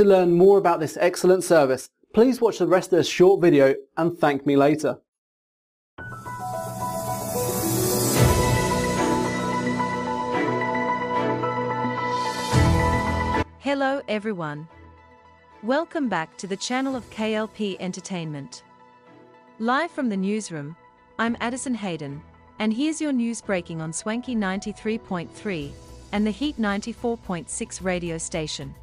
To learn more about this excellent service, please watch the rest of this short video and thank me later. Hello everyone. Welcome back to the channel of KLP Entertainment. Live from the newsroom, I'm Addison Hayden, and here's your news breaking on Swanky 93.3 and the Heat 94.6 radio station.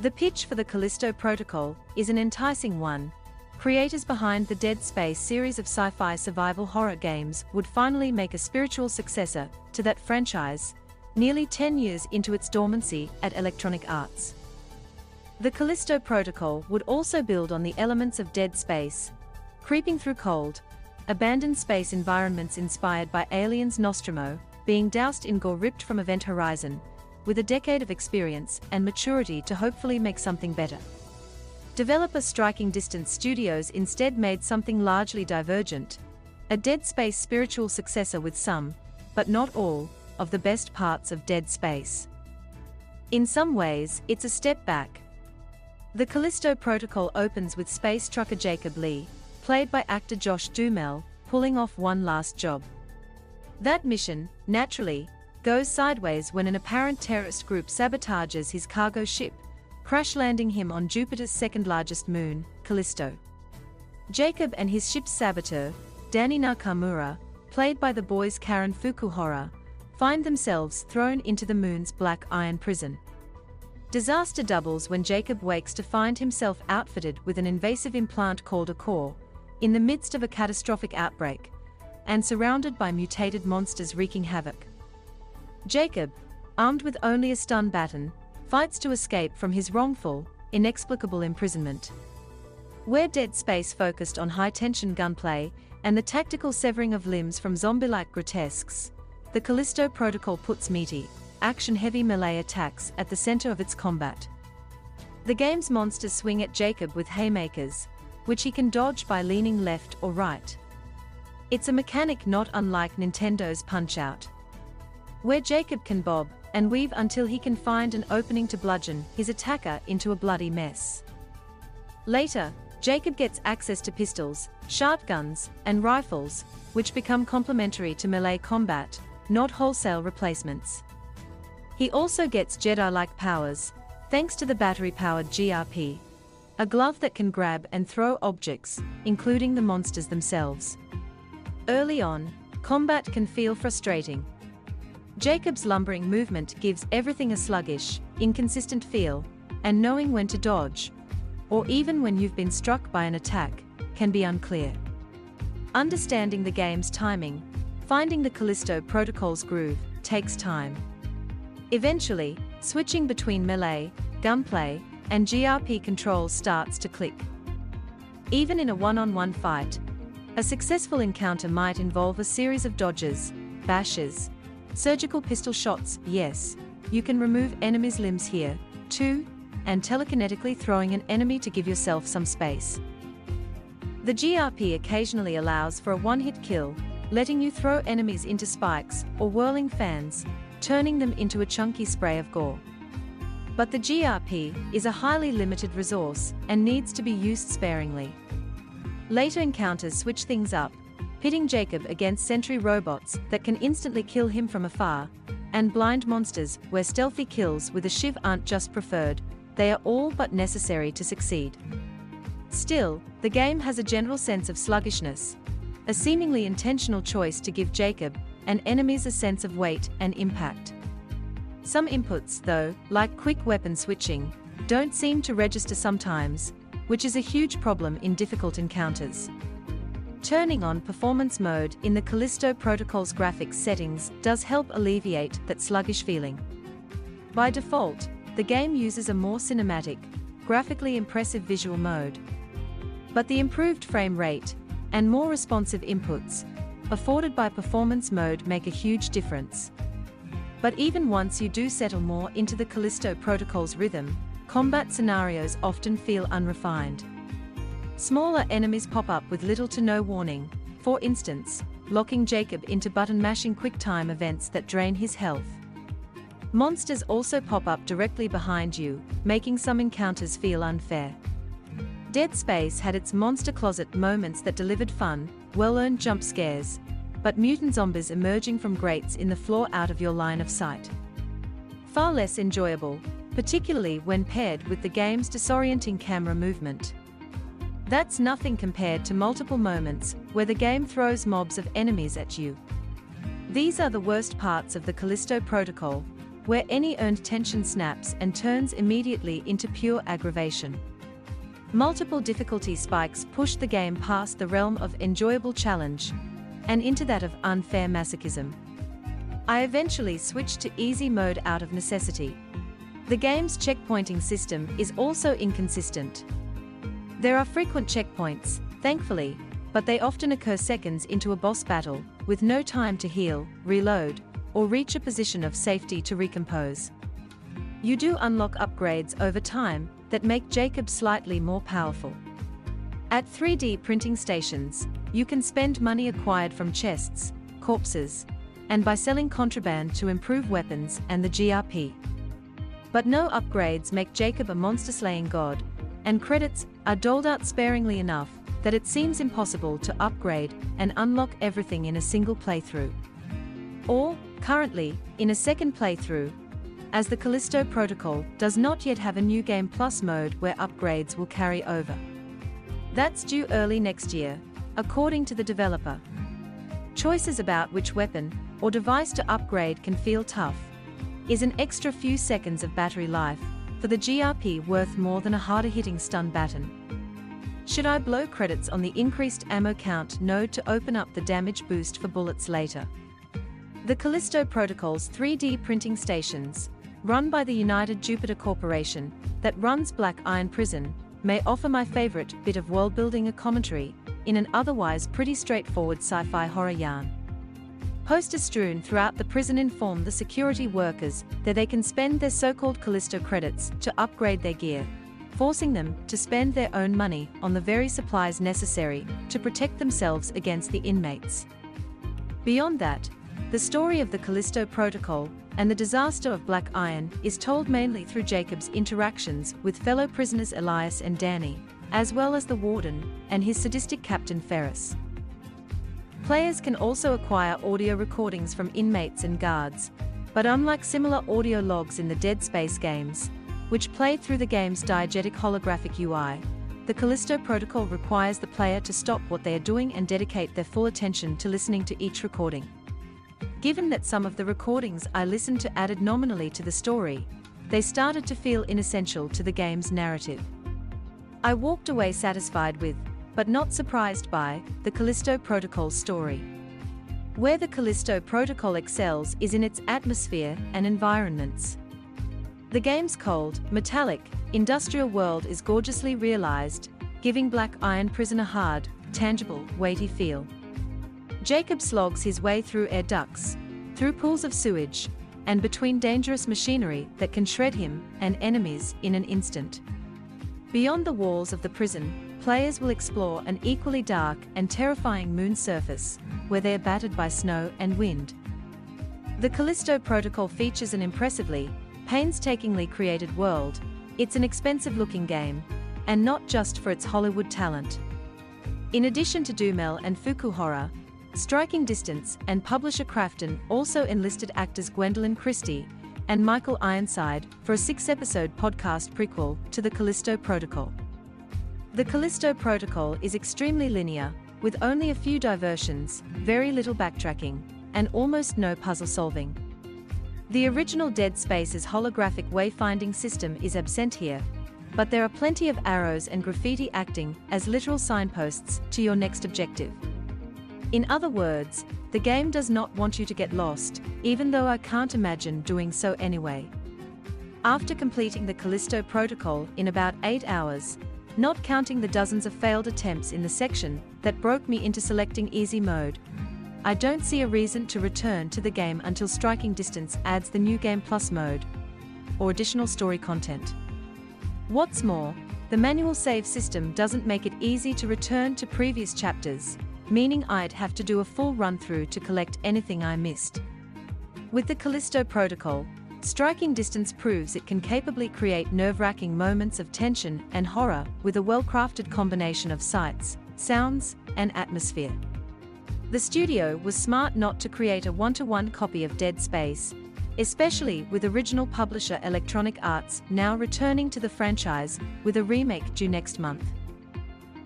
The pitch for the Callisto Protocol is an enticing one. Creators behind the Dead Space series of sci-fi survival horror games would finally make a spiritual successor to that franchise, nearly 10 years into its dormancy at Electronic Arts. The Callisto Protocol would also build on the elements of Dead Space, creeping through cold, abandoned space environments inspired by Aliens Nostromo, being doused in gore ripped from Event Horizon, with a decade of experience and maturity to hopefully make something better. Developer Striking Distance Studios instead made something largely divergent, a Dead Space spiritual successor with some, but not all, of the best parts of Dead Space. In some ways, it's a step back. The Callisto Protocol opens with space trucker Jacob Lee, played by actor Josh Duhamel, pulling off one last job. That mission, naturally, goes sideways when an apparent terrorist group sabotages his cargo ship, crash landing him on Jupiter's second largest moon, Callisto. Jacob and his ship's saboteur, Dani Nakamura, played by the boys Karen Fukuhara, find themselves thrown into the moon's black iron prison. Disaster doubles when Jacob wakes to find himself outfitted with an invasive implant called a core, in the midst of a catastrophic outbreak, and surrounded by mutated monsters wreaking havoc. Jacob, armed with only a stun baton, fights to escape from his wrongful, inexplicable imprisonment. Where Dead Space focused on high-tension gunplay and the tactical severing of limbs from zombie-like grotesques, the Callisto Protocol puts meaty, action-heavy melee attacks at the center of its combat. The game's monsters swing at Jacob with haymakers, which he can dodge by leaning left or right. It's a mechanic not unlike Nintendo's Punch-Out! Where Jacob can bob and weave until he can find an opening to bludgeon his attacker into a bloody mess. Later, Jacob gets access to pistols, shotguns, and rifles, which become complementary to melee combat, not wholesale replacements. He also gets Jedi-like powers, thanks to the battery-powered GRP. A glove that can grab and throw objects, including the monsters themselves. Early on, combat can feel frustrating. Jacob's lumbering movement gives everything a sluggish, inconsistent feel, and knowing when to dodge, or even when you've been struck by an attack, can be unclear. Understanding the game's timing, Finding the Callisto Protocol's groove takes time. Eventually, switching between melee, gunplay, and GRP controls starts to click. Even in a one-on-one -on -one fight, a successful encounter might involve a series of dodges, bashes, surgical pistol shots, yes, you can remove enemies' limbs here, too, and telekinetically throwing an enemy to give yourself some space. The GRP occasionally allows for a one-hit kill, letting you throw enemies into spikes or whirling fans, turning them into a chunky spray of gore. But the GRP is a highly limited resource and needs to be used sparingly. Later encounters switch things up, pitting Jacob against sentry robots that can instantly kill him from afar, and blind monsters where stealthy kills with a shiv aren't just preferred, they are all but necessary to succeed. Still, the game has a general sense of sluggishness, a seemingly intentional choice to give Jacob and enemies a sense of weight and impact. Some inputs, though, like quick weapon switching, don't seem to register sometimes, which is a huge problem in difficult encounters. Turning on performance mode in the Callisto Protocol's graphics settings does help alleviate that sluggish feeling. By default, the game uses a more cinematic, graphically impressive visual mode. But the improved frame rate and more responsive inputs, afforded by performance mode make a huge difference. But even once you do settle more into the Callisto Protocol's rhythm, combat scenarios often feel unrefined. Smaller enemies pop up with little to no warning, for instance, locking Jacob into button-mashing quick-time events that drain his health. Monsters also pop up directly behind you, making some encounters feel unfair. Dead Space had its monster closet moments that delivered fun, well-earned jump scares, but mutant zombies emerging from grates in the floor out of your line of sight. Far less enjoyable, particularly when paired with the game's disorienting camera movement. That's nothing compared to multiple moments where the game throws mobs of enemies at you. These are the worst parts of the Callisto Protocol, where any earned tension snaps and turns immediately into pure aggravation. Multiple difficulty spikes push the game past the realm of enjoyable challenge and into that of unfair masochism. I eventually switched to easy mode out of necessity. The game's checkpointing system is also inconsistent. There are frequent checkpoints, thankfully, but they often occur seconds into a boss battle, with no time to heal, reload, or reach a position of safety to recompose. You do unlock upgrades over time, that make Jacob slightly more powerful. At 3D printing stations, you can spend money acquired from chests, corpses, and by selling contraband to improve weapons and the GRP. But no upgrades make Jacob a monster-slaying god, and credits are doled out sparingly enough that it seems impossible to upgrade and unlock everything in a single playthrough. Or, currently, in a second playthrough, as the Callisto Protocol does not yet have a New Game Plus mode where upgrades will carry over. That's due early next year, according to the developer. Choices about which weapon or device to upgrade can feel tough. Is an extra few seconds of battery life for the GRP worth more than a harder hitting stun baton? Should I blow credits on the increased ammo count node to open up the damage boost for bullets later? The Callisto Protocol's 3D printing stations run by the United Jupiter Corporation, that runs Black Iron Prison, may offer my favorite bit of world building a commentary, in an otherwise pretty straightforward sci-fi horror yarn. Posters strewn throughout the prison inform the security workers that they can spend their so-called Callisto credits to upgrade their gear, forcing them to spend their own money on the very supplies necessary to protect themselves against the inmates. Beyond that, the story of the Callisto Protocol and the disaster of Black Iron is told mainly through Jacob's interactions with fellow prisoners Elias and Dani, as well as the warden and his sadistic captain Ferris. Players can also acquire audio recordings from inmates and guards, but unlike similar audio logs in the Dead Space games, which play through the game's diegetic holographic UI, the Callisto Protocol requires the player to stop what they are doing and dedicate their full attention to listening to each recording. Given that some of the recordings I listened to added nominally to the story, they started to feel inessential to the game's narrative. I walked away satisfied with, but not surprised by, the Callisto Protocol story. Where the Callisto Protocol excels is in its atmosphere and environments. The game's cold, metallic, industrial world is gorgeously realized, giving Black Iron Prison a hard, tangible, weighty feel. Jacob slogs his way through air ducts, through pools of sewage, and between dangerous machinery that can shred him and enemies in an instant. Beyond the walls of the prison, players will explore an equally dark and terrifying moon surface, where they are battered by snow and wind. The Callisto Protocol features an impressively, painstakingly created world, it's an expensive-looking game, and not just for its Hollywood talent. In addition to Duhamel and Fukuhara, Striking Distance and publisher Krafton also enlisted actors Gwendoline Christie and Michael Ironside for a six-episode podcast prequel to the Callisto Protocol. The Callisto Protocol is extremely linear, with only a few diversions, very little backtracking, and almost no puzzle solving. The original Dead Space's holographic wayfinding system is absent here, but there are plenty of arrows and graffiti acting as literal signposts to your next objective. In other words, the game does not want you to get lost, even though I can't imagine doing so anyway. After completing the Callisto Protocol in about 8 hours, not counting the dozens of failed attempts in the section that broke me into selecting easy mode, I don't see a reason to return to the game until Striking Distance adds the new Game Plus mode or additional story content. What's more, the manual save system doesn't make it easy to return to previous chapters, meaning I'd have to do a full run through to collect anything I missed. With the Callisto Protocol, striking distance proves it can capably create nerve-wracking moments of tension and horror with a well-crafted combination of sights, sounds, and atmosphere. The studio was smart not to create a one-to-one copy of Dead Space, especially with original publisher Electronic Arts now returning to the franchise with a remake due next month.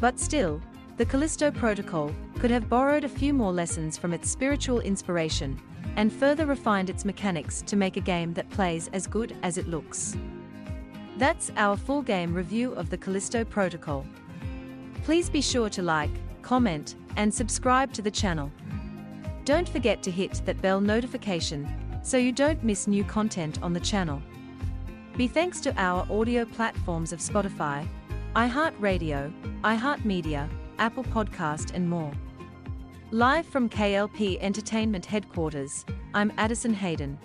But still, the Callisto Protocol could have borrowed a few more lessons from its spiritual inspiration and further refined its mechanics to make a game that plays as good as it looks. That's our full game review of the Callisto Protocol. Please be sure to like, comment, and subscribe to the channel. Don't forget to hit that bell notification so you don't miss new content on the channel. Be thanks to our audio platforms of Spotify, iHeartRadio, iHeartMedia, Apple Podcast and more. Live from KLP Entertainment Headquarters, I'm Addison Hayden.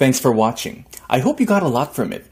Thanks for watching. I hope you got a lot from it.